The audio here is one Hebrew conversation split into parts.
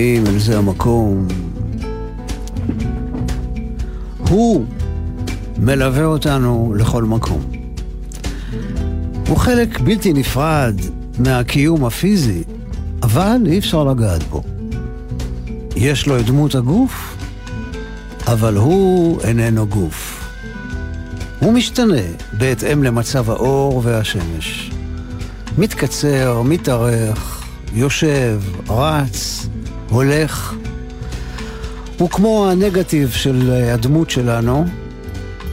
הבאים אל זה המקום. הוא מלווה אותנו לכל מקום. הוא חלק בלתי נפרד מהקיום הפיזי, אבל אי אפשר לגעת בו. יש לו את דמות הגוף, אבל הוא איננו גוף. הוא משתנה בהתאם למצב האור והשמש. מתקצר, מתארך, יושב, רץ, הולך. הוא כמו הנגטיב של הדמות שלנו,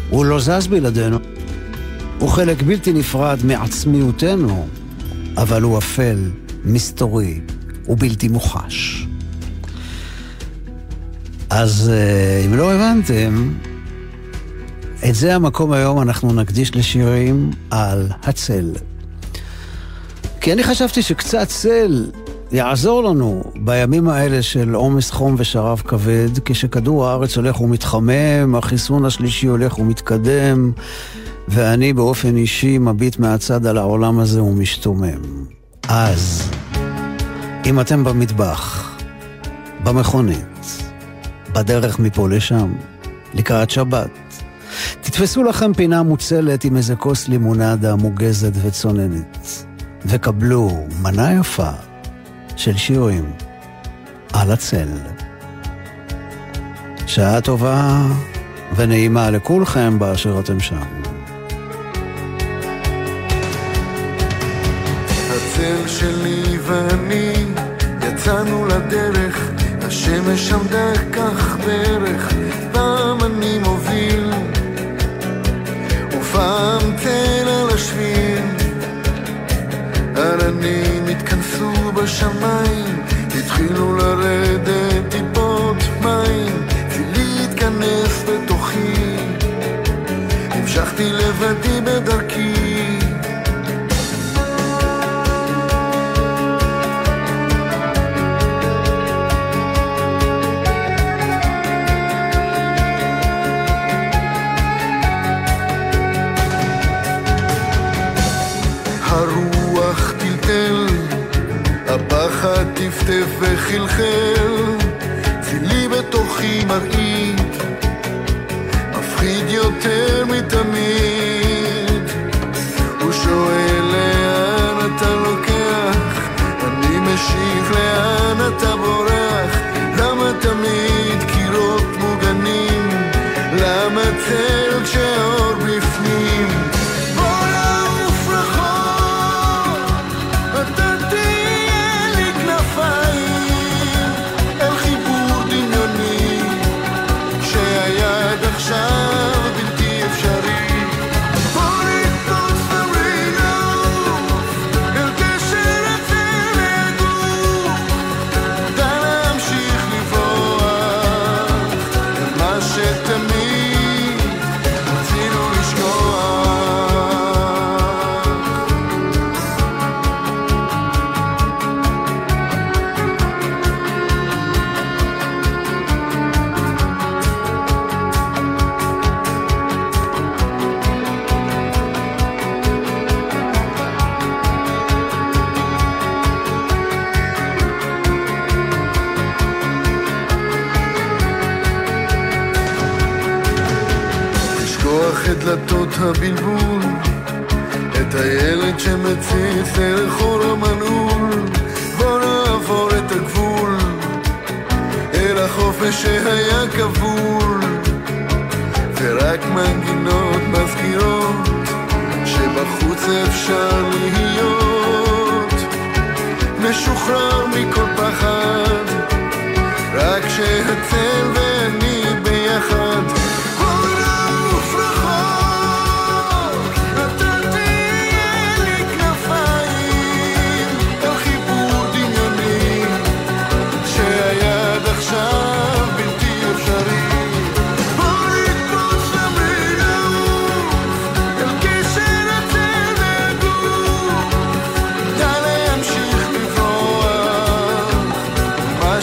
הוא לא זז בלעדינו. הוא חלק בלתי נפרד מעצמיותנו, אבל הוא אפל, מסתורי ובלתי מוחש. אז אה, אם לא הבנתם, את זה המקום היום אנחנו נקדיש לשירים על הצל. כי אני חשבתי שקצת צל יעזור לנו בימים האלה של עומס חום ושרב כבד, כשכדור הארץ הולך ומתחמם, החיסון השלישי הולך ומתקדם, ואני באופן אישי מביט מהצד על העולם הזה ומשתומם. אז, אם אתם במטבח, במכונית, בדרך מפה לשם, לקראת שבת, תתפסו לכם פינה מוצלת עם איזה כוס לימונדה מוגזת וצוננת, וקבלו מנה יפה של שירים על הצל. שעה טובה ונעימה לכולכם באשר אתם שם. הצל שלי ואני יצאנו לדרך, השמש עמדה כך בערך, פעם אני מוביל ופעם תל על השביל. עננים התכנסו בשמיים, התחילו לרדת טיפות מים, צילי התכנס בתוכי, המשכתי לבדי בדרכי. הפחד טפטף וחלחל, צילי בתוכי מרעיד, מפחיד יותר מתמיד. הוא שואל לאן אתה לוקח, אני משיב לאן אתה בורח,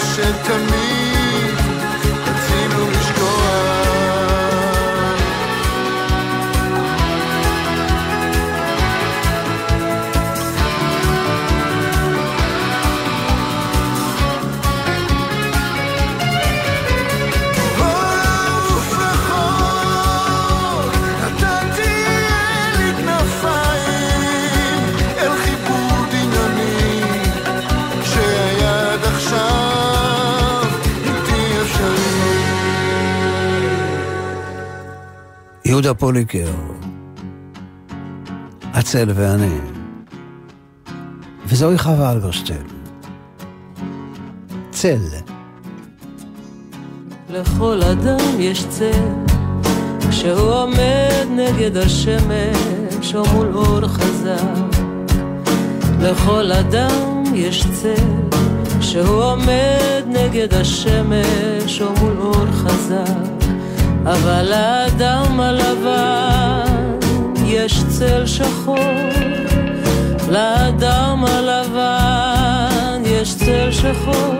ocean to me. יהודה פוליקר, הצל ואני, וזוהי חווה אלברשטיין. צל. לכל אדם יש צל, כשהוא עומד נגד השמש או מול אור חזק. לכל אדם יש צל, כשהוא עומד נגד השמש או מול אור חזק. אבל לאדם הלבן יש צל שחור, לאדם הלבן יש צל שחור,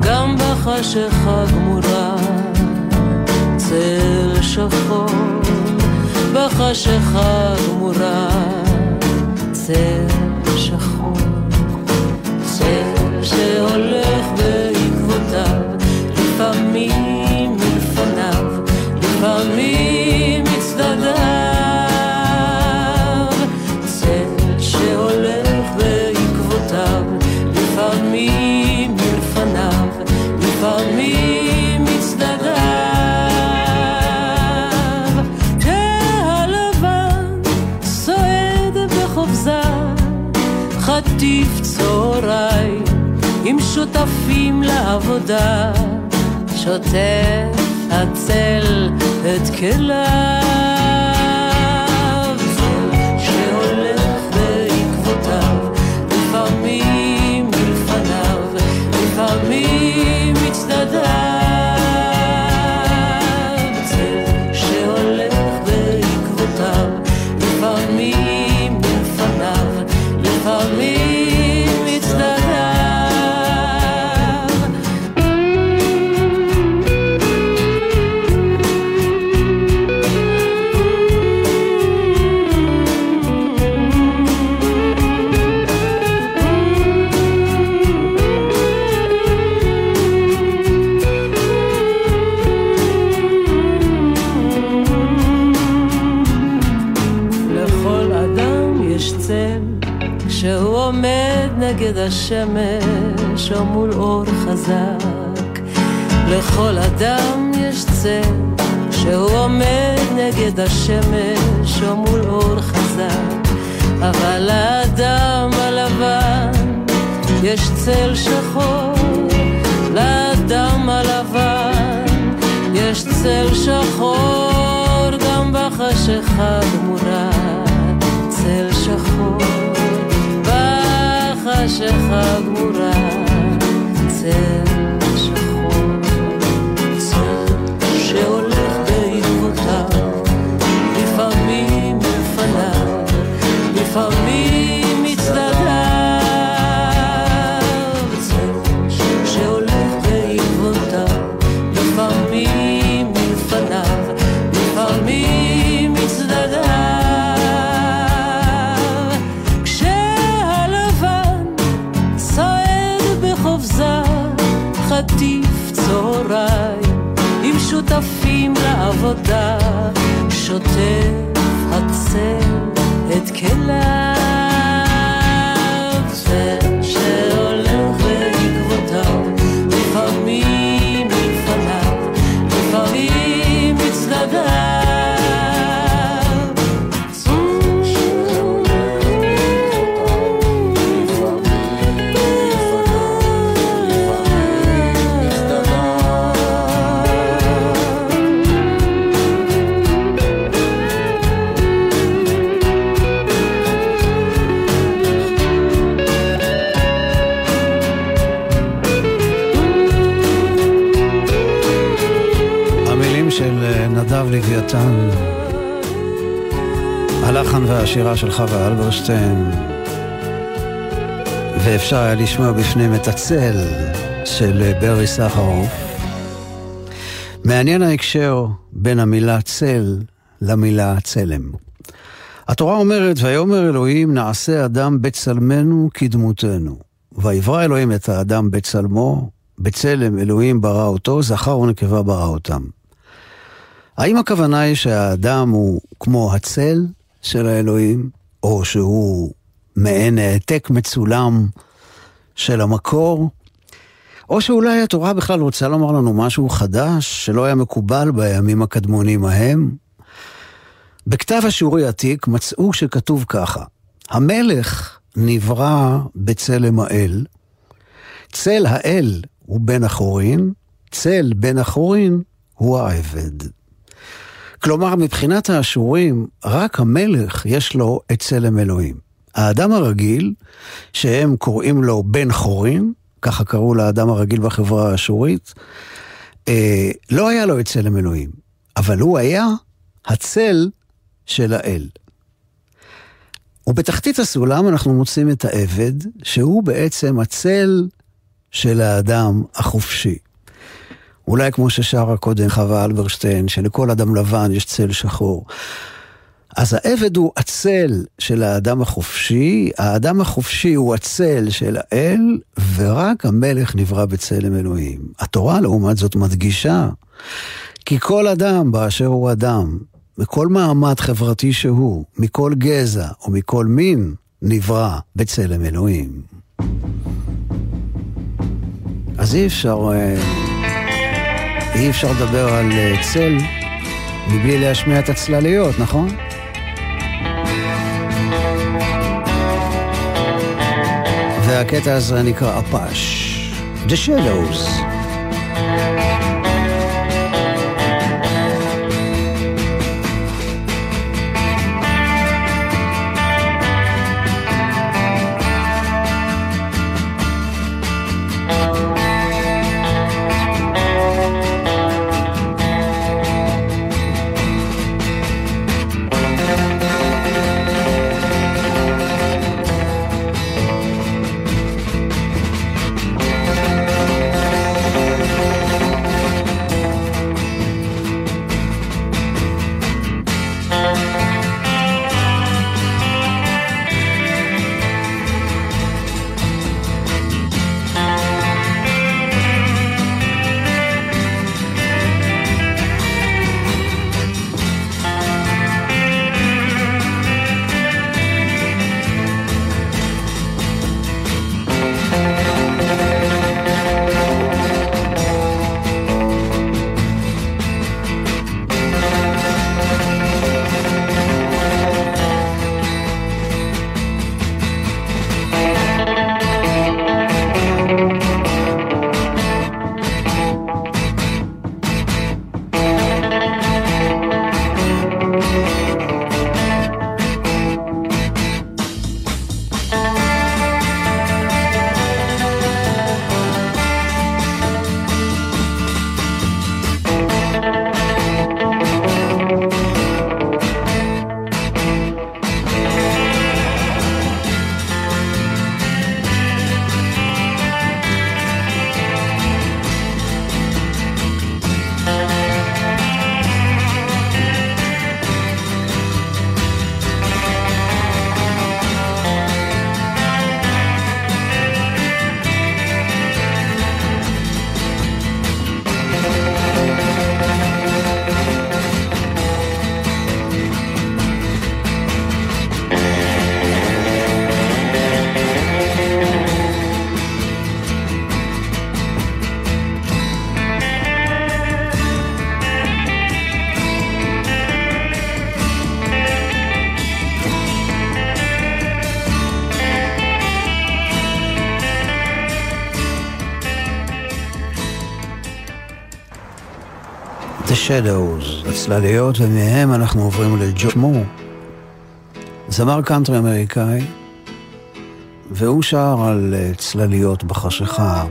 גם בחשיכה גמורה. צל שחור, בחשיכה גמורה. צל שחור, צל שהולך שותפים לעבודה, שוטף הצל את כליו. השמש או מול אור חזק. לכל אדם יש צל, כשהוא עומד נגד השמש או מול אור חזק. אבל לאדם הלבן יש צל שחור, לאדם הלבן יש צל שחור בחשיכה גמורה, צל של חווה אלברשטיין, ואפשר היה לשמוע בפנים את הצל של ברי סחרוף. מעניין ההקשר בין המילה צל למילה צלם. התורה אומרת, ויאמר אלוהים נעשה אדם בצלמנו כדמותנו. ויברא אלוהים את האדם בצלמו, בצלם אלוהים ברא אותו, זכר ונקבה ברא אותם. האם הכוונה היא שהאדם הוא כמו הצל של האלוהים, או שהוא מעין העתק מצולם של המקור? או שאולי התורה בכלל רוצה לומר לנו משהו חדש שלא היה מקובל בימים הקדמונים ההם? בכתב השיעורי עתיק מצאו שכתוב ככה: המלך נברא בצלם האל, צל האל הוא בן החורין, צל בן החורין הוא העבד. כלומר, מבחינת האשורים, רק המלך יש לו את צלם אלוהים. האדם הרגיל, שהם קוראים לו בן חורין, ככה קראו לאדם הרגיל בחברה האשורית, אה, לא היה לו את צלם אלוהים, אבל הוא היה הצל של האל. ובתחתית הסולם אנחנו מוצאים את העבד, שהוא בעצם הצל של האדם החופשי. אולי כמו ששרה קודם חווה אלברשטיין, שלכל אדם לבן יש צל שחור. אז העבד הוא הצל של האדם החופשי, האדם החופשי הוא הצל של האל, ורק המלך נברא בצלם אלוהים. התורה לעומת זאת מדגישה, כי כל אדם באשר הוא אדם, מכל מעמד חברתי שהוא, מכל גזע ומכל מין, נברא בצלם אלוהים. אז אי אפשר, אה, אי אפשר לדבר על אה, צל מבלי להשמיע את הצלליות, נכון? והקטע הזה נקרא אפש. The Shadows. Shadows, הצלליות, ומהם אנחנו עוברים לג'ו מור, זמר קאנטרי אמריקאי, והוא שר על אה, צלליות בחשיכה.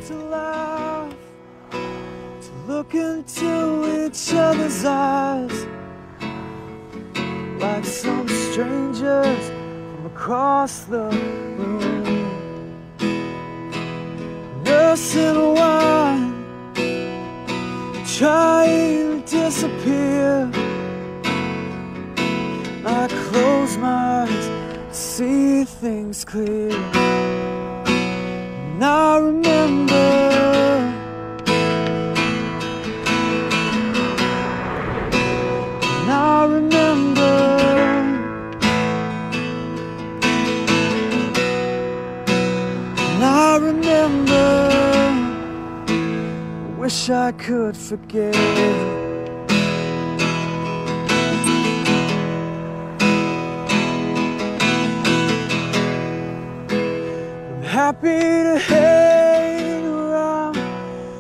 Happy to hang around,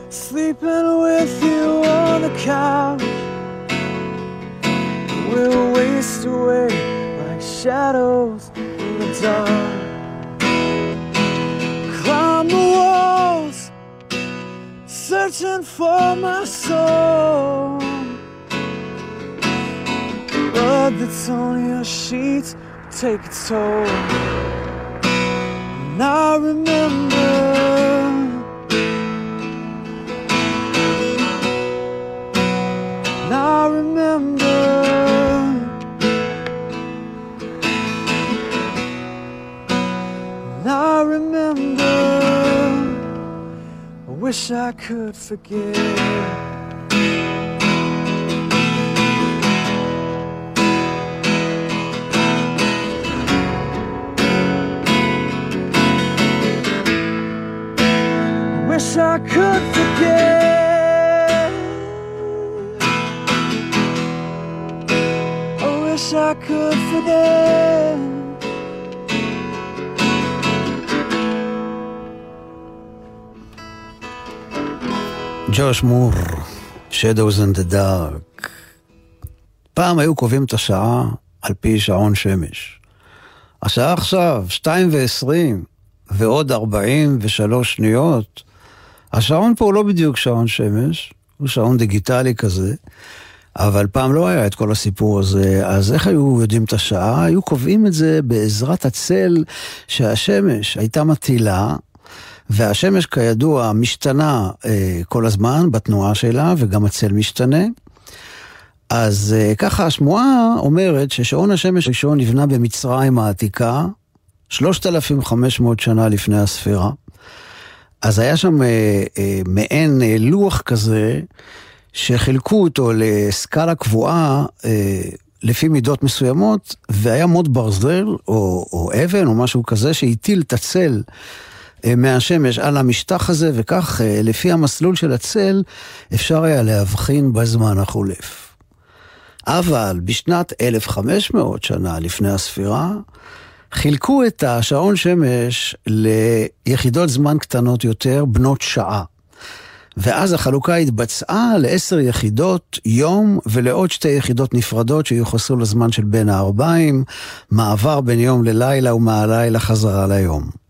sleeping with you on the couch. We'll waste away like shadows in the dark. Climb the walls, searching for my soul. Blood that's on your sheets take its toll. And I remember And I remember And I remember I wish I could forget could forget. I wish I could forget. ג'וש מור, Shadows in the Dark. פעם היו קובעים את השעה על פי שעון שמש. השעה עכשיו, שתיים ועשרים, ועוד ארבעים ושלוש שניות. השעון פה הוא לא בדיוק שעון שמש, הוא שעון דיגיטלי כזה, אבל פעם לא היה את כל הסיפור הזה, אז איך היו יודעים את השעה? היו קובעים את זה בעזרת הצל שהשמש הייתה מטילה והשמש כידוע משתנה אה, כל הזמן בתנועה שלה, וגם הצל משתנה. אז אה, ככה השמועה אומרת ששעון השמש הראשון נבנה במצרים העתיקה, 3,500 שנה לפני הספירה. אז היה שם אה, אה, מעין אה, לוח כזה, שחילקו אותו לסקאלה קבועה אה, לפי מידות מסוימות, והיה מוד ברזל או, או אבן או משהו כזה שהטיל את הצל. אה, מהשמש על המשטח הזה, וכך אה, לפי המסלול של הצל אפשר היה להבחין בזמן החולף. אבל בשנת 1500 שנה לפני הספירה, חילקו את השעון שמש ליחידות זמן קטנות יותר, בנות שעה. ואז החלוקה התבצעה לעשר יחידות יום ולעוד שתי יחידות נפרדות שיוחסו לזמן של בין הערביים, מעבר בין יום ללילה ומהלילה חזרה ליום.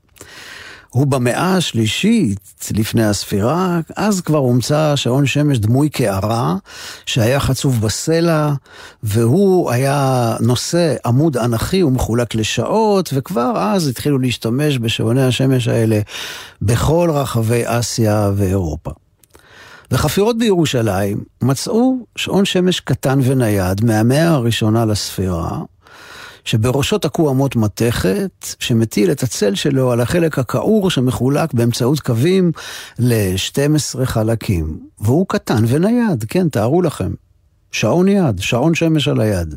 הוא במאה השלישית לפני הספירה, אז כבר הומצא שעון שמש דמוי קערה, שהיה חצוב בסלע, והוא היה נושא עמוד אנכי ומחולק לשעות, וכבר אז התחילו להשתמש בשעוני השמש האלה בכל רחבי אסיה ואירופה. וחפירות בירושלים מצאו שעון שמש קטן ונייד מהמאה הראשונה לספירה, שבראשו תקוע אמות מתכת, שמטיל את הצל שלו על החלק הכעור שמחולק באמצעות קווים ל-12 חלקים. והוא קטן ונייד, כן, תארו לכם. שעון יד, שעון שמש על היד.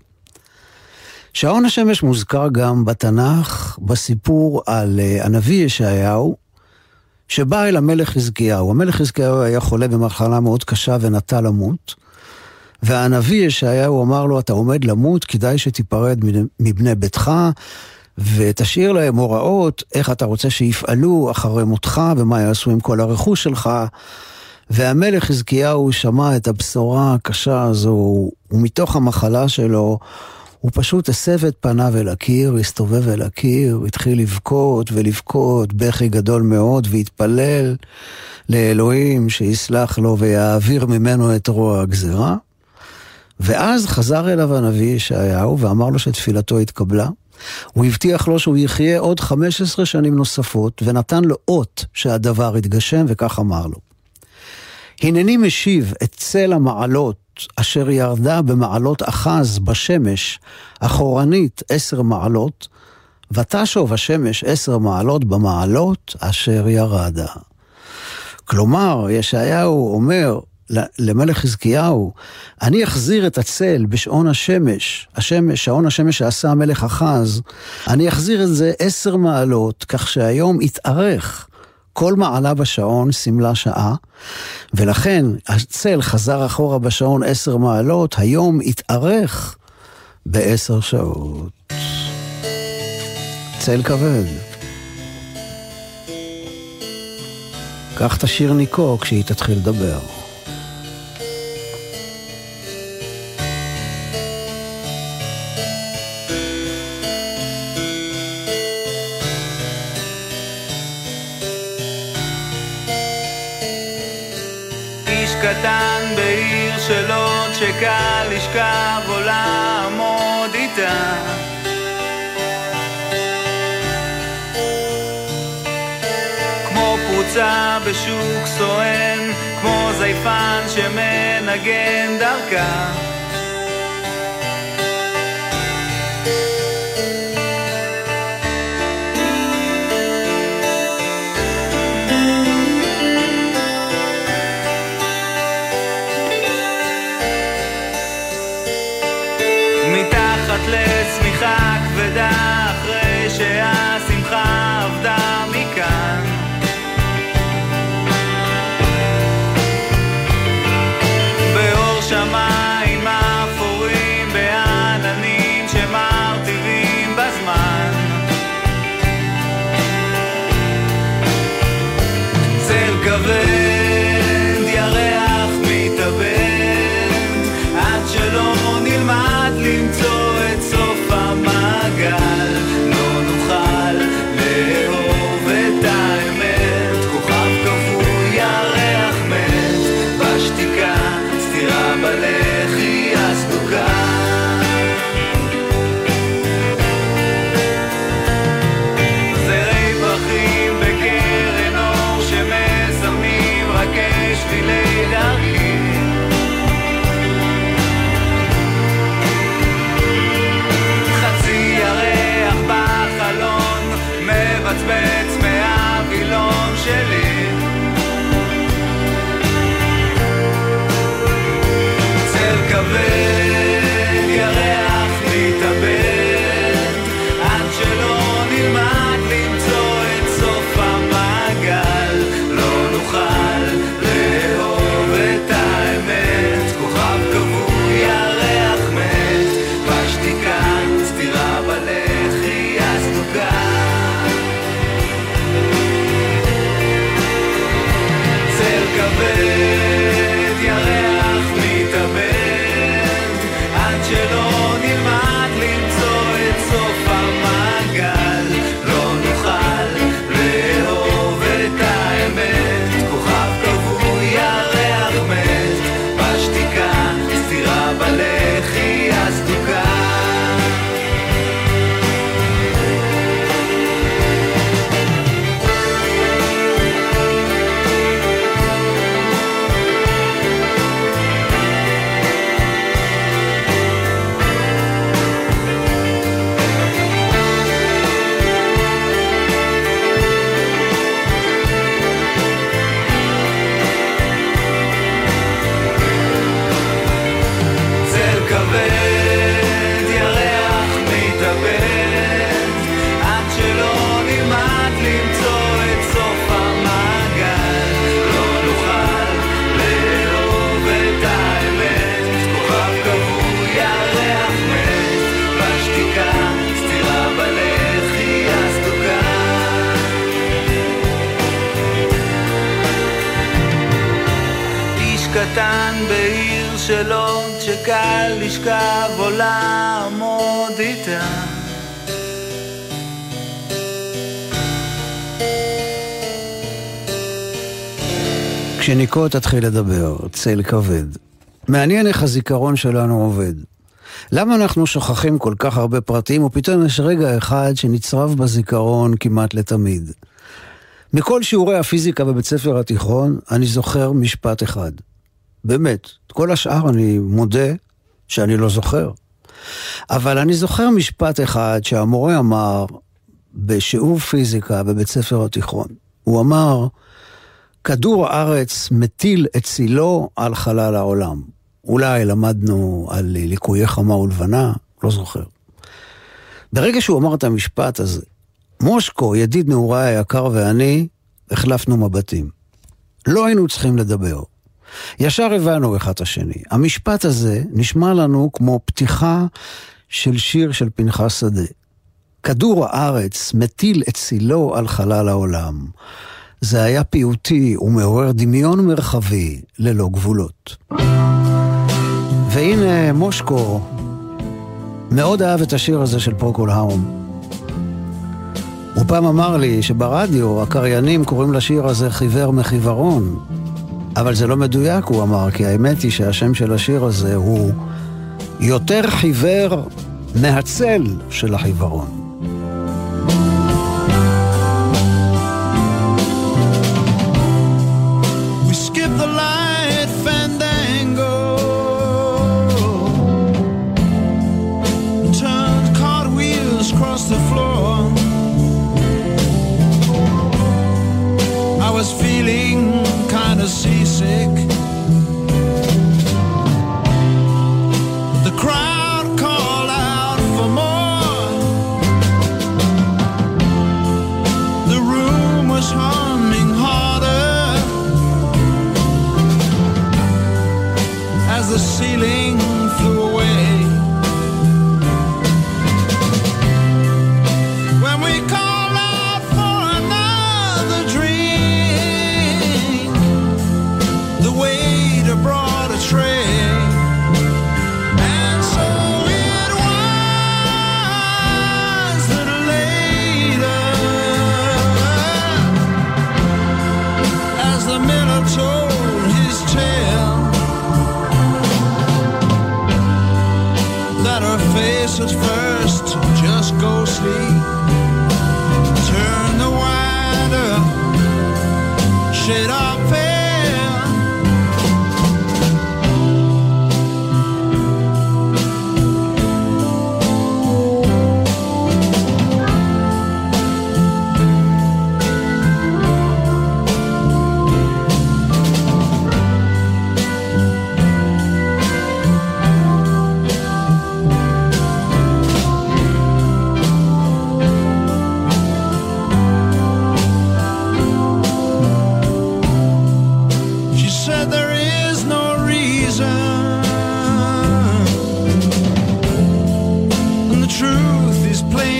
שעון השמש מוזכר גם בתנ"ך, בסיפור על uh, הנביא ישעיהו, שבא אל המלך חזקיהו. המלך חזקיהו היה חולה במחלה מאוד קשה ונטה למות. והנביא ישעיהו אמר לו, אתה עומד למות, כדאי שתיפרד מבני ביתך, ותשאיר להם הוראות איך אתה רוצה שיפעלו אחרי מותך, ומה יעשו עם כל הרכוש שלך. והמלך חזקיהו שמע את הבשורה הקשה הזו, ומתוך המחלה שלו, הוא פשוט הסב את פניו אל הקיר, הסתובב אל הקיר, התחיל לבכות ולבכות, בכי גדול מאוד, והתפלל לאלוהים שיסלח לו ויעביר ממנו את רוע הגזירה. ואז חזר אליו הנביא ישעיהו ואמר לו שתפילתו התקבלה. הוא הבטיח לו שהוא יחיה עוד 15 שנים נוספות, ונתן לו אות שהדבר יתגשם, וכך אמר לו. הנני משיב את צל המעלות אשר ירדה במעלות אחז בשמש, אחורנית עשר מעלות, ותשוב השמש עשר מעלות במעלות אשר ירדה. כלומר, ישעיהו אומר, למלך חזקיהו, אני אחזיר את הצל בשעון השמש, השמש, שעון השמש שעשה המלך אחז, אני אחזיר את זה עשר מעלות, כך שהיום יתארך. כל מעלה בשעון סימלה שעה, ולכן הצל חזר אחורה בשעון עשר מעלות, היום יתארך בעשר שעות. צל כבד. קח את השיר ניקו כשהיא תתחיל לדבר. קטן בעיר שלו שקל לשכב או לעמוד איתה. כמו פרוצה בשוק סואן, כמו זייפן שמנגן דרכה קטן בעיר שלו, שקל לשכב או לעמוד איתה. כשניקו תתחיל לדבר, צל כבד. מעניין איך הזיכרון שלנו עובד. למה אנחנו שוכחים כל כך הרבה פרטים, ופתאום יש רגע אחד שנצרב בזיכרון כמעט לתמיד. מכל שיעורי הפיזיקה בבית ספר התיכון, אני זוכר משפט אחד. באמת. את כל השאר אני מודה שאני לא זוכר. אבל אני זוכר משפט אחד שהמורה אמר בשיעור פיזיקה בבית ספר התיכון. הוא אמר, כדור הארץ מטיל את צילו על חלל העולם. אולי למדנו על ליקויי חמה ולבנה, לא זוכר. ברגע שהוא אמר את המשפט הזה, מושקו, ידיד נעוריי היקר ואני, החלפנו מבטים. לא היינו צריכים לדבר. ישר הבנו אחד את השני. המשפט הזה נשמע לנו כמו פתיחה של שיר של פנחס שדה. כדור הארץ מטיל את צילו על חלל העולם. זה היה פיוטי ומעורר דמיון מרחבי ללא גבולות. והנה מושקו מאוד אהב את השיר הזה של פרוקול האום. הוא פעם אמר לי שברדיו הקריינים קוראים לשיר הזה חיוור מחיוורון, אבל זה לא מדויק, הוא אמר, כי האמת היא שהשם של השיר הזה הוא יותר חיוור מהצל של החיוורון.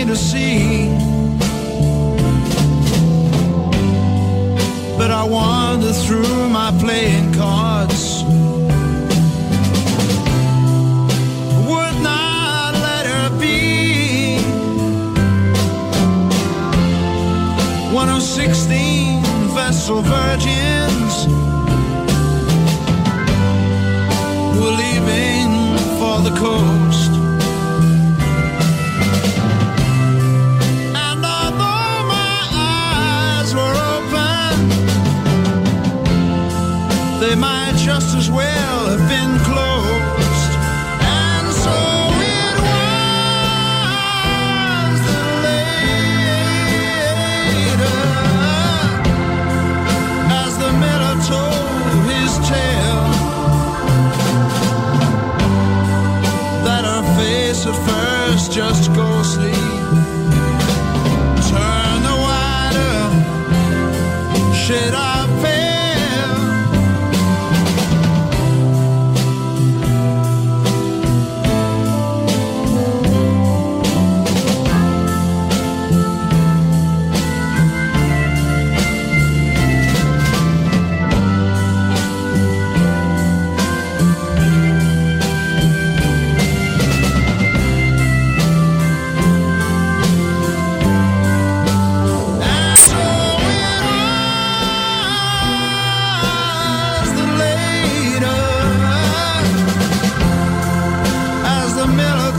to see. But I wander through my playing cards. Would not let her be. One vessel virgins We're leaving for the coast. just go sleep.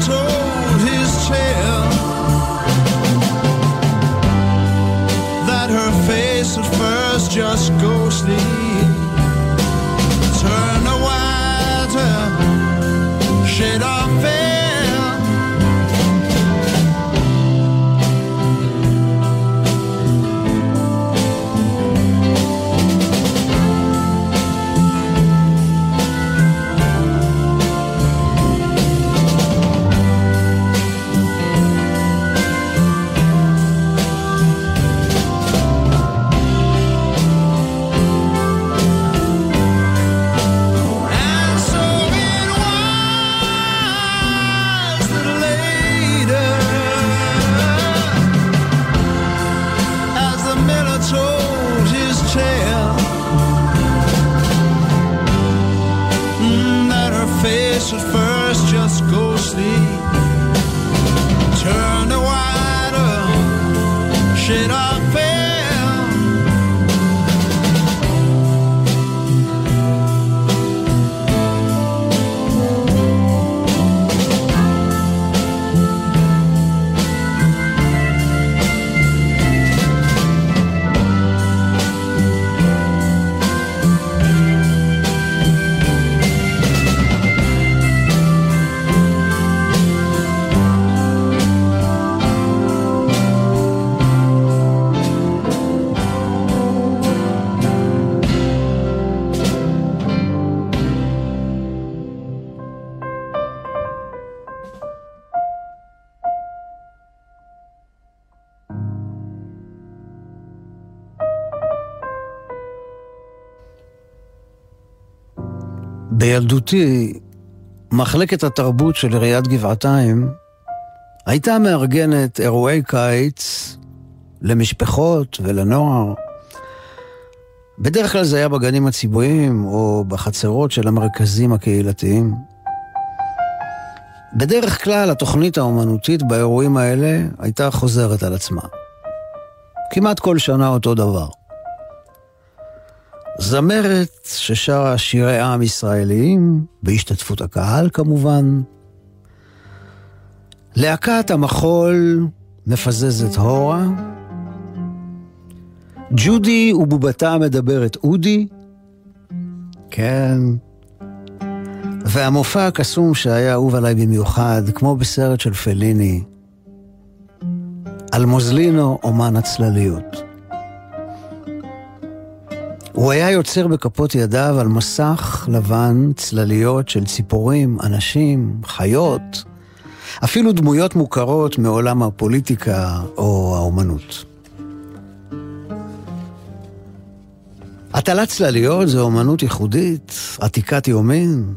told בילדותי, מחלקת התרבות של עיריית גבעתיים הייתה מארגנת אירועי קיץ למשפחות ולנוער. בדרך כלל זה היה בגנים הציבוריים או בחצרות של המרכזים הקהילתיים. בדרך כלל התוכנית האומנותית באירועים האלה הייתה חוזרת על עצמה. כמעט כל שנה אותו דבר. זמרת ששרה שירי עם ישראליים, בהשתתפות הקהל כמובן. להקת המחול מפזזת הורה. ג'ודי ובובתה מדברת אודי. כן. והמופע הקסום שהיה אהוב עליי במיוחד, כמו בסרט של פליני, על מוזלינו, אומן הצלליות. הוא היה יוצר בכפות ידיו על מסך לבן צלליות של ציפורים, אנשים, חיות, אפילו דמויות מוכרות מעולם הפוליטיקה או האומנות. הטלת צלליות זו אומנות ייחודית, עתיקת יומין.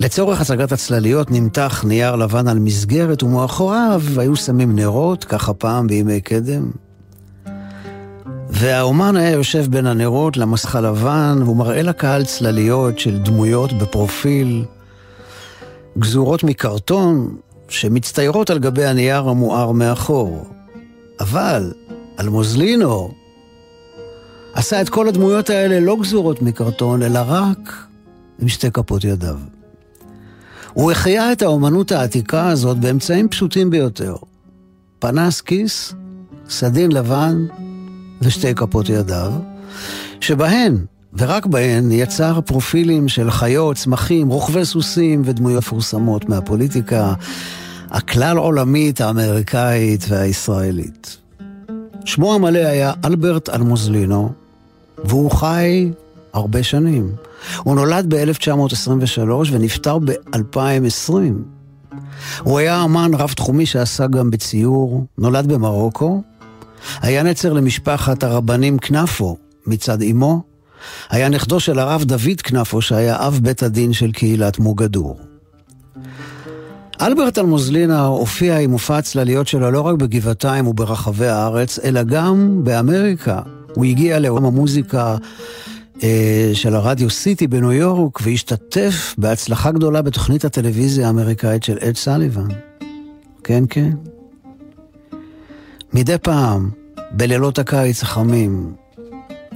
לצורך הצגת הצלליות נמתח נייר לבן על מסגרת ומאחוריו היו שמים נרות, ככה פעם בימי קדם. והאומן היה יושב בין הנרות למסך הלבן, והוא מראה לקהל צלליות של דמויות בפרופיל, גזורות מקרטון, שמצטיירות על גבי הנייר המואר מאחור. אבל על מוזלינו עשה את כל הדמויות האלה לא גזורות מקרטון, אלא רק עם שתי כפות ידיו. הוא החיה את האומנות העתיקה הזאת באמצעים פשוטים ביותר. פנס כיס, סדין לבן, ושתי כפות ידיו, שבהן, ורק בהן, יצר פרופילים של חיות, צמחים, רוכבי סוסים ודמויות מפורסמות מהפוליטיקה הכלל עולמית, האמריקאית והישראלית. שמו המלא היה אלברט אלמוזלינו, והוא חי הרבה שנים. הוא נולד ב-1923 ונפטר ב-2020. הוא היה אמן רב-תחומי שעסק גם בציור, נולד במרוקו, היה נצר למשפחת הרבנים כנפו מצד אמו, היה נכדו של הרב דוד כנפו שהיה אב בית הדין של קהילת מוגדור. אלברט אלמוזלינה הופיע עם מופע הצלליות שלו לא רק בגבעתיים וברחבי הארץ, אלא גם באמריקה. הוא הגיע לעולם המוזיקה אה, של הרדיו סיטי בניו יורק והשתתף בהצלחה גדולה בתוכנית הטלוויזיה האמריקאית של אד סליבן. כן, כן. מדי פעם, בלילות הקיץ החמים,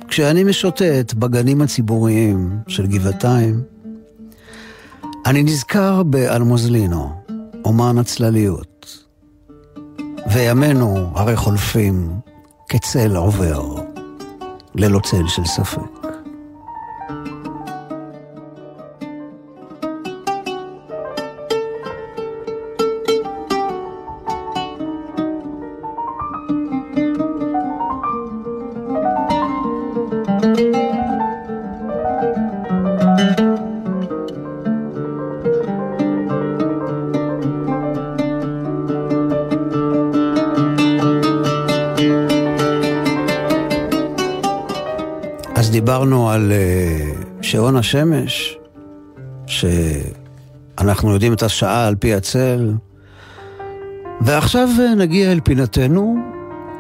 כשאני משוטט בגנים הציבוריים של גבעתיים, אני נזכר באלמוזלינו, אומן הצלליות. וימינו הרי חולפים כצל עובר, ללא צל של ספק. שעון השמש, שאנחנו יודעים את השעה על פי הצל, ועכשיו uh, נגיע אל פינתנו,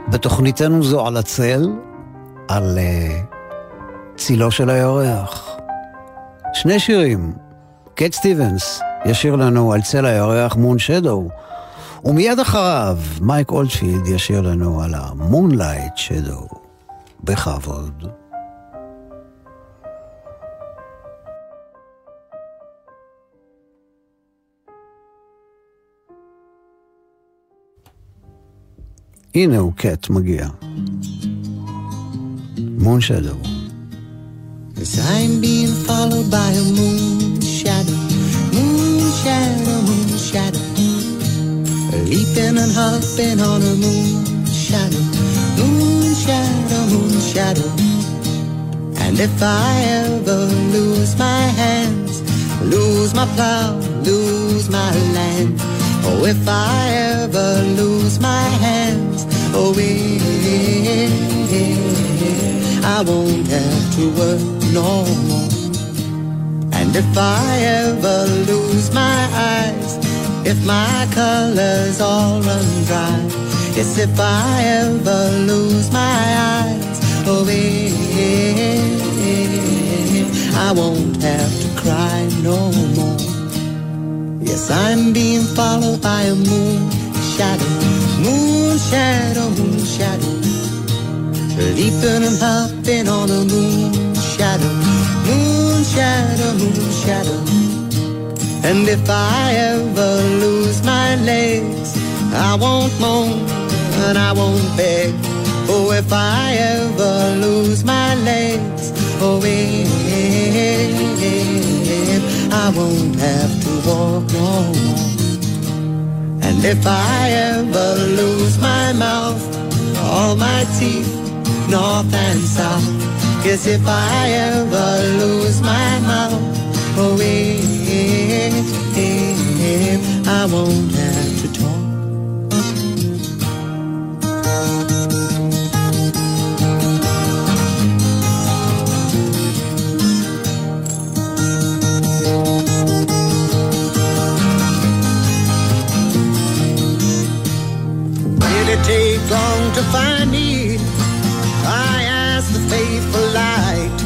בתוכניתנו זו על הצל, על uh, צילו של הירח. שני שירים, קט סטיבנס ישיר לנו על צל הירח Moonshadow, ומיד אחריו מייק אולדפילד ישיר לנו על ה Moonlight Shadow. בכבוד. הנה הוא קט מגיע. מון שדו. As I'm being followed by a moon shadow, moon shadow, moon shadow. Leaping and hopping on a moon shadow, moon shadow, moon shadow. And if I ever lose my hands, lose my plow, lose my land, oh, if I ever lose my hands, away. I won't have to work no more. And if I ever lose my eyes, if my colors all run dry, yes, if I ever lose my eyes, oh, yeah, I won't have to cry no more. Yes, I'm being followed by a moon shadow, moon shadow, moon shadow. Leaping and hopping on a moon shadow, moon shadow, moon shadow. And if I ever lose my legs, I won't moan and I won't beg. Oh, if I ever lose my legs, oh, if I won't have to walk no if I ever lose my mouth, all my teeth, north and south. Yes, if I ever lose my mouth, oh, if, if I won't long to find me? I ask the faithful light.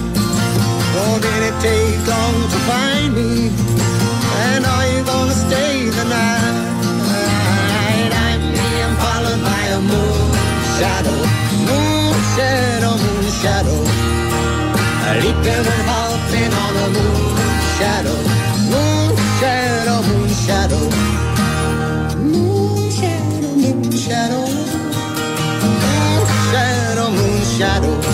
Or did it take long to find me? And are you gonna stay the night? I'm being followed by a moon shadow, moon shadow, moon shadow. Leaping and hopping on a moon shadow, shadow.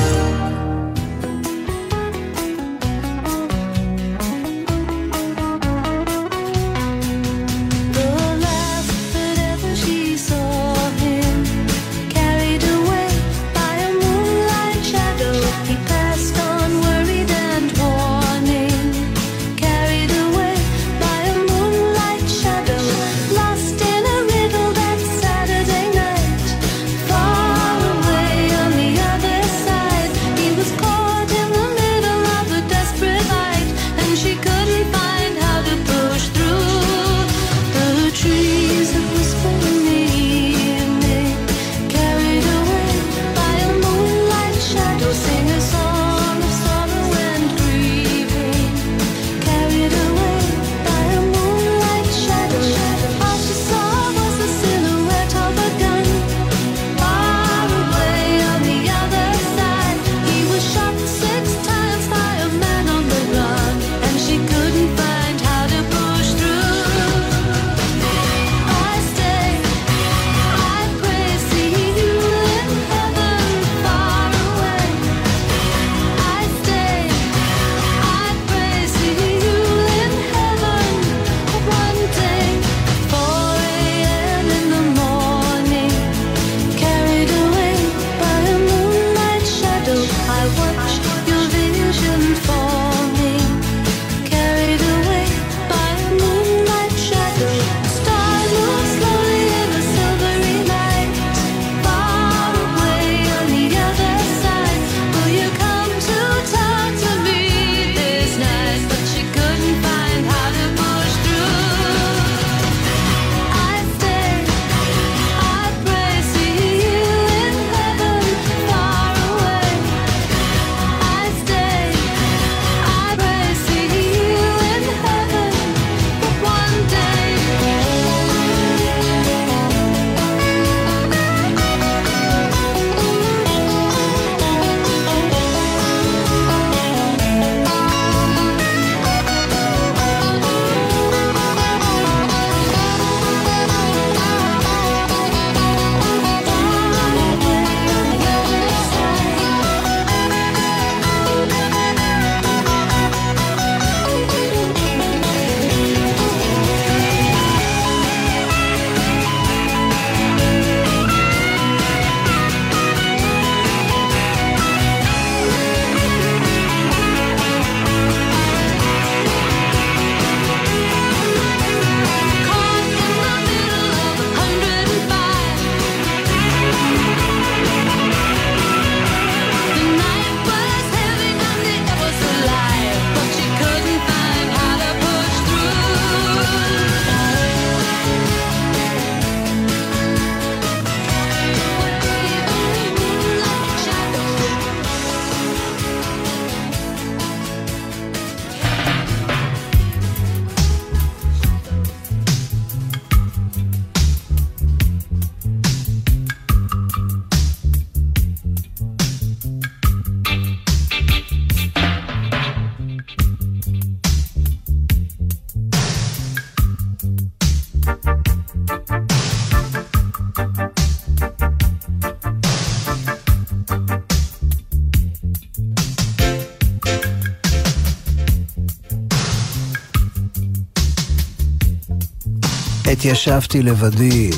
התיישבתי לבדי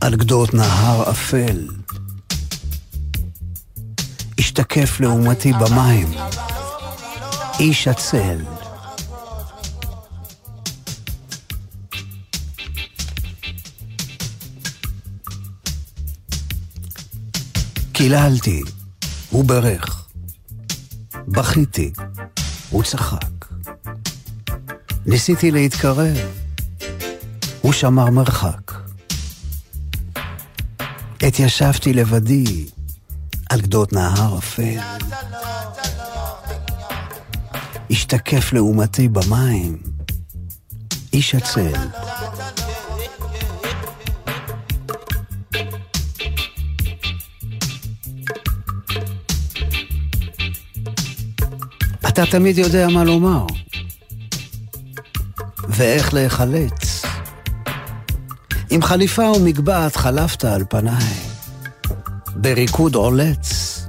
על גדות נהר אפל. השתקף לעומתי במים איש הצל. קיללתי, הוא ברך. בכיתי, הוא צחק. ניסיתי להתקרב, הוא שמר מרחק. התיישבתי לבדי על גדות נהר אפל. השתקף לעומתי במים איש הצל. אתה תמיד יודע מה לומר, ואיך להיחלץ. עם חליפה ומגבעת חלפת על פניי, בריקוד עולץ.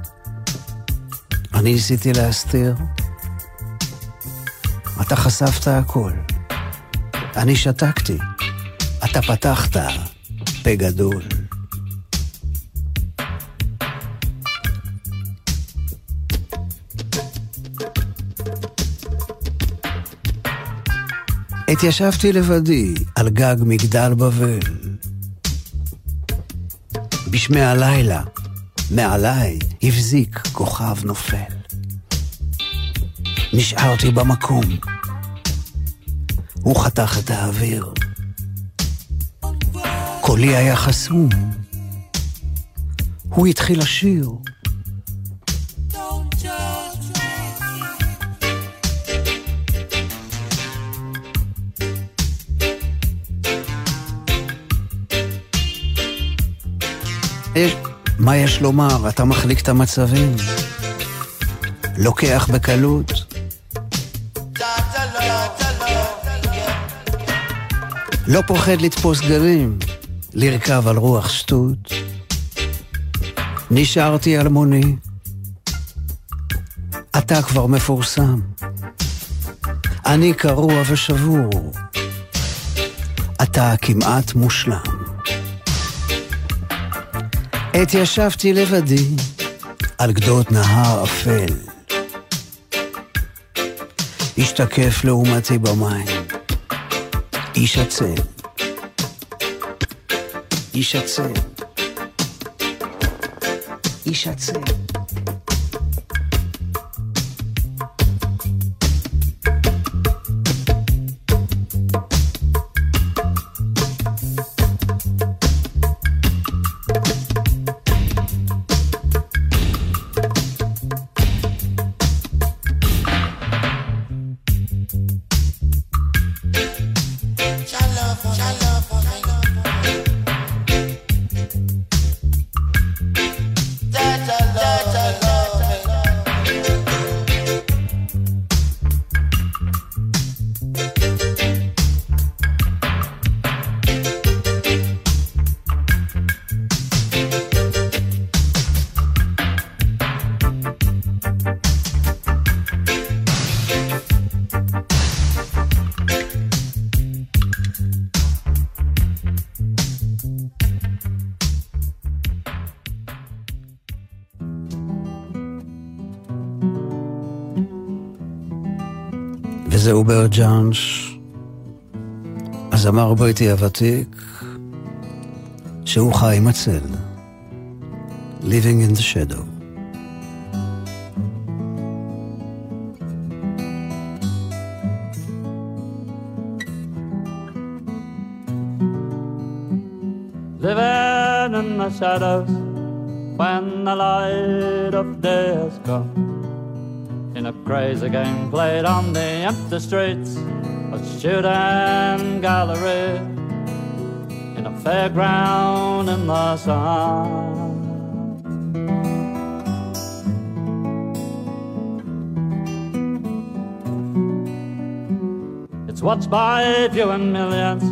אני ניסיתי להסתיר, אתה חשפת הכל. אני שתקתי, אתה פתחת פה גדול. התיישבתי לבדי על גג מגדל בבל. בשמי הלילה, מעליי, הבזיק כוכב נופל. נשארתי במקום. הוא חתך את האוויר. קולי היה חסום. הוא התחיל לשיר. יש- מה יש לומר? אתה מחליק את המצבים. לוקח בקלות. לא פוחד לתפוס גלים, לרכב על רוח שטות. נשארתי אלמוני. אתה כבר מפורסם. אני קרוע ושבור. אתה כמעט מושלם. התיישבתי לבדי על גדות נהר אפל. השתקף לעומתי במים. איש הצל. איש הצל. איש הצל. וזהו ברד ג'אנש, הזמר הבריטי הוותיק, שהוא חי עם הצל. Living in the Shadow. living in the shadows when the light of day has gone. In a game played on the empty streets, a shooting gallery, in a fairground in the sun. It's watched by viewing millions,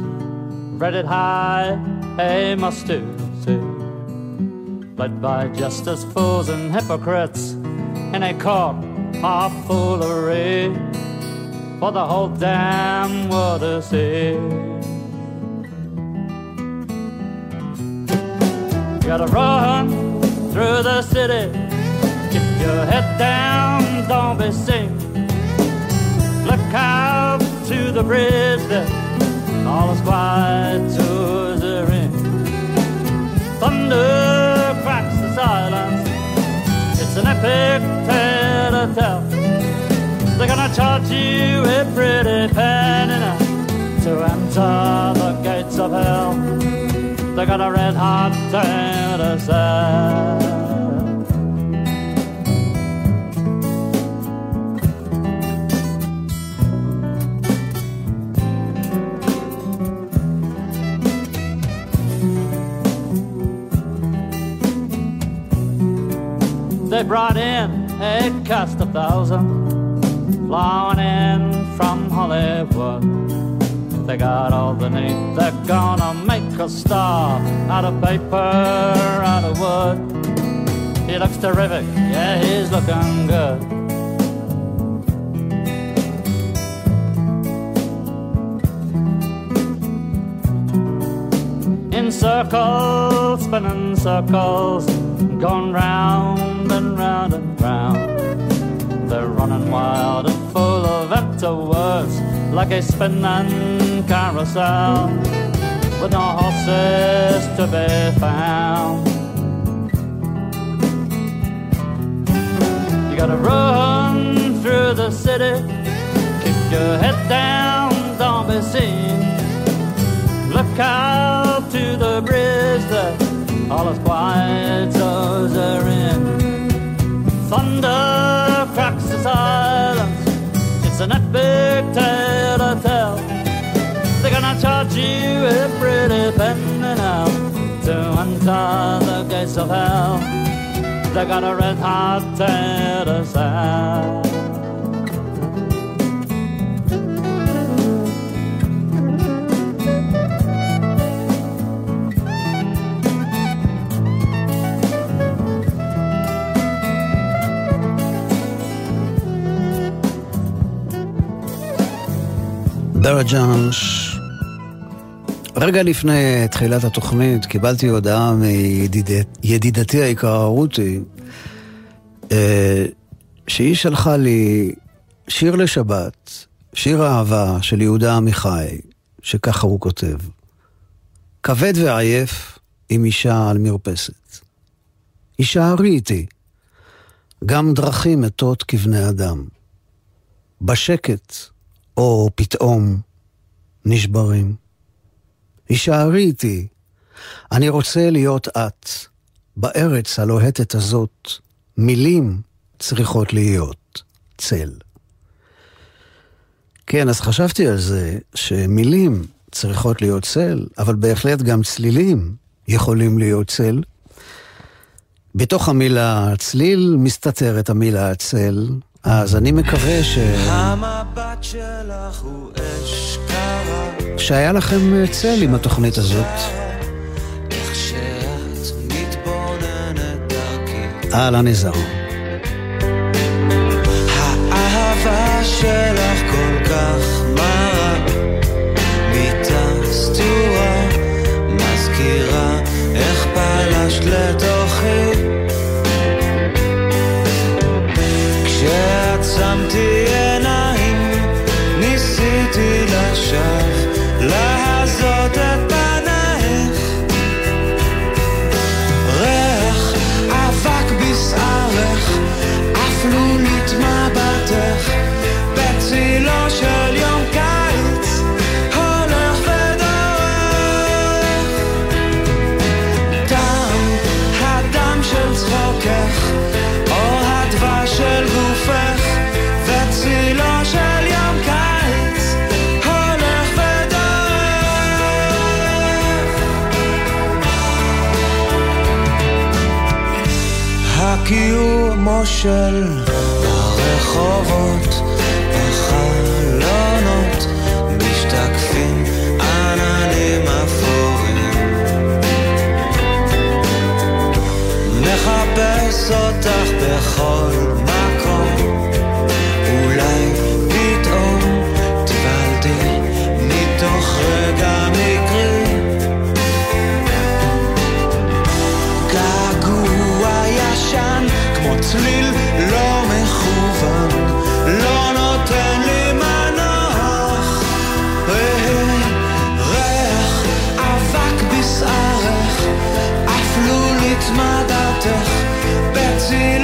it high, must to see. Led by just as fools and hypocrites in a court populary for the whole damn world to see. Gotta run through the city, keep your head down, don't be seen. Look out to the bridge there, all is quiet towards the rim. Thunder cracks the silence, it's an epic tale tell. They're gonna charge you a pretty penny now to enter the gates of hell. They got a red hot tale to sell. They brought in a cast a thousand, flying in from Hollywood. They got all the need, they're gonna make a star out of paper, out of wood. He looks terrific, yeah, he's looking good. In circles, spinning circles, going round and round and round. They're running wild and full of empty words, like a spinning carousel, with no horses to be found. You gotta run through the city, keep your head down, don't be seen. Look out to the bridge there, all is quiet, those are it's an epic tale to tell. They're gonna charge you a pretty penny now to enter the gates of hell. They got a red hot tale to sell. ברג'אנש. רגע לפני תחילת התוכנית קיבלתי הודעה מידידתי היקרה רותי, אה, שהיא שלחה לי שיר לשבת, שיר אהבה של יהודה עמיחי, שככה הוא כותב: כבד ועייף עם אישה על מרפסת. הישארי איתי, גם דרכים מתות כבני אדם. בשקט או פתאום נשברים. הישארי איתי, אני רוצה להיות את. בארץ הלוהטת הזאת, מילים צריכות להיות צל. כן, אז חשבתי על זה שמילים צריכות להיות צל, אבל בהחלט גם צלילים יכולים להיות צל. בתוך המילה צליל מסתתרת המילה צל, אז אני מקווה ש... המבט שלך הוא אש קרה, שהיה לכם אה, צל עם התוכנית הזאת. אהלן נזר. האהבה שלך כל כך מרה, מיטה סדורה, מזכירה איך פלשת לתוכי. של הרחובות It's my daughter, Betsy.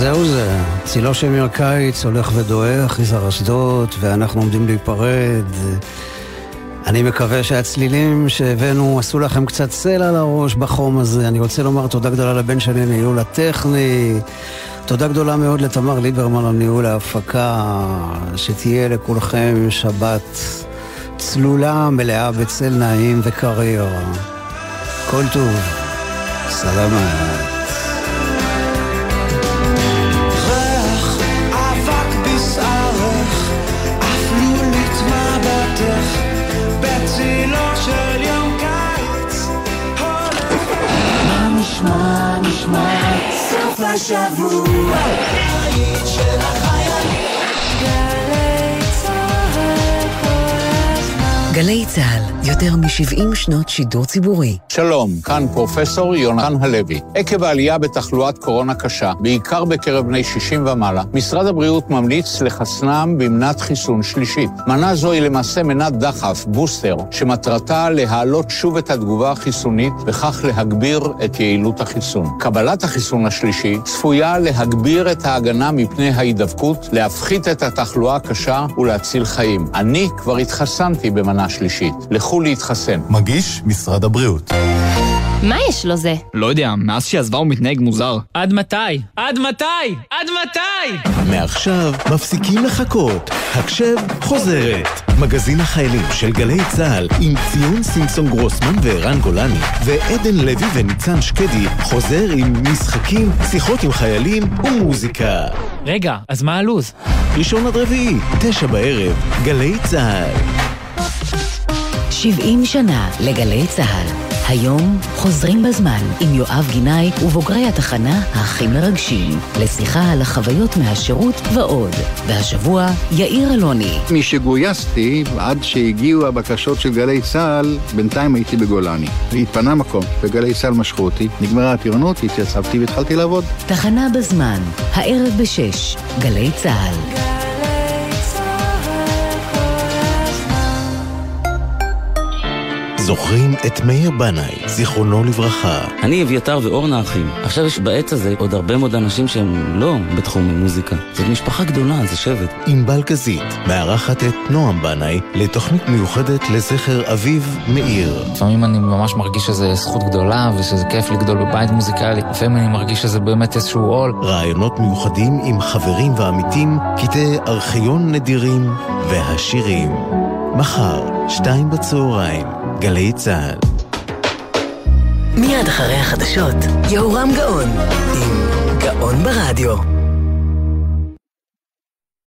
זהו זה, צילו של ימי הקיץ הולך ודועך, יזהר אשדוד, ואנחנו עומדים להיפרד. אני מקווה שהצלילים שהבאנו עשו לכם קצת צל על הראש בחום הזה. אני רוצה לומר תודה גדולה לבן שלי ניהול הטכני. תודה גדולה מאוד לתמר ליברמן על ניהול ההפקה. שתהיה לכולכם שבת צלולה, מלאה בצל נעים וקריירה. כל טוב. סלמת. השבוע. גלי צה"ל, יותר מ-70 שנות שידור ציבורי. שלום, כאן פרופסור יונתן הלוי. עקב העלייה בתחלואת קורונה קשה, בעיקר בקרב בני 60 ומעלה, משרד הבריאות ממליץ לחסנם במנת חיסון שלישית. מנה זו היא למעשה מנת דחף, בוסטר, שמטרתה להעלות שוב את התגובה החיסונית, וכך להגביר את יעילות החיסון. קבלת החיסון השלישי צפויה להגביר את ההגנה מפני ההידבקות, להפחית את התחלואה הקשה ולהציל חיים. אני כבר התחסנתי במנה שלישית. לכו להתחסן. מגיש משרד הבריאות. מה יש לו זה? לא יודע, מאז שהיא עזבה הוא מתנהג מוזר. עד מתי? עד מתי? עד מתי? מעכשיו מפסיקים לחכות. הקשב חוזרת. מגזין החיילים של גלי צה"ל עם ציון סימפסון גרוסמן וערן גולני ועדן לוי וניצן שקדי חוזר עם משחקים, שיחות עם חיילים ומוזיקה. רגע, אז מה הלו"ז? ראשון עד רביעי, תשע בערב, גלי צה"ל. 70 שנה לגלי צה"ל. היום חוזרים בזמן עם יואב גינאי ובוגרי התחנה הכי מרגשים, לשיחה על החוויות מהשירות ועוד. והשבוע, יאיר אלוני. משגויסתי עד שהגיעו הבקשות של גלי צה"ל, בינתיים הייתי בגולני. התפנה מקום, וגלי צה"ל משכו אותי, נגמרה הטירונות, התייצבתי והתחלתי לעבוד. תחנה בזמן, הערב בשש, גלי צה"ל. זוכרים את מאיר בנאי, זיכרונו לברכה. אני אביתר ואורנה אחים. עכשיו יש בעת הזה עוד הרבה מאוד אנשים שהם לא בתחום המוזיקה. זאת משפחה גדולה, זה שבט. ענבל גזית, מארחת את נועם בנאי לתוכנית מיוחדת לזכר אביו מאיר. לפעמים אני ממש מרגיש שזה זכות גדולה ושזה כיף לגדול בבית מוזיקלי. לפעמים אני מרגיש שזה באמת איזשהו עול. רעיונות מיוחדים עם חברים ועמיתים, קטעי ארכיון נדירים והשירים. מחר, שתיים בצהריים, גלי צה"ל. מיד אחרי החדשות, יהורם גאון, עם גאון ברדיו.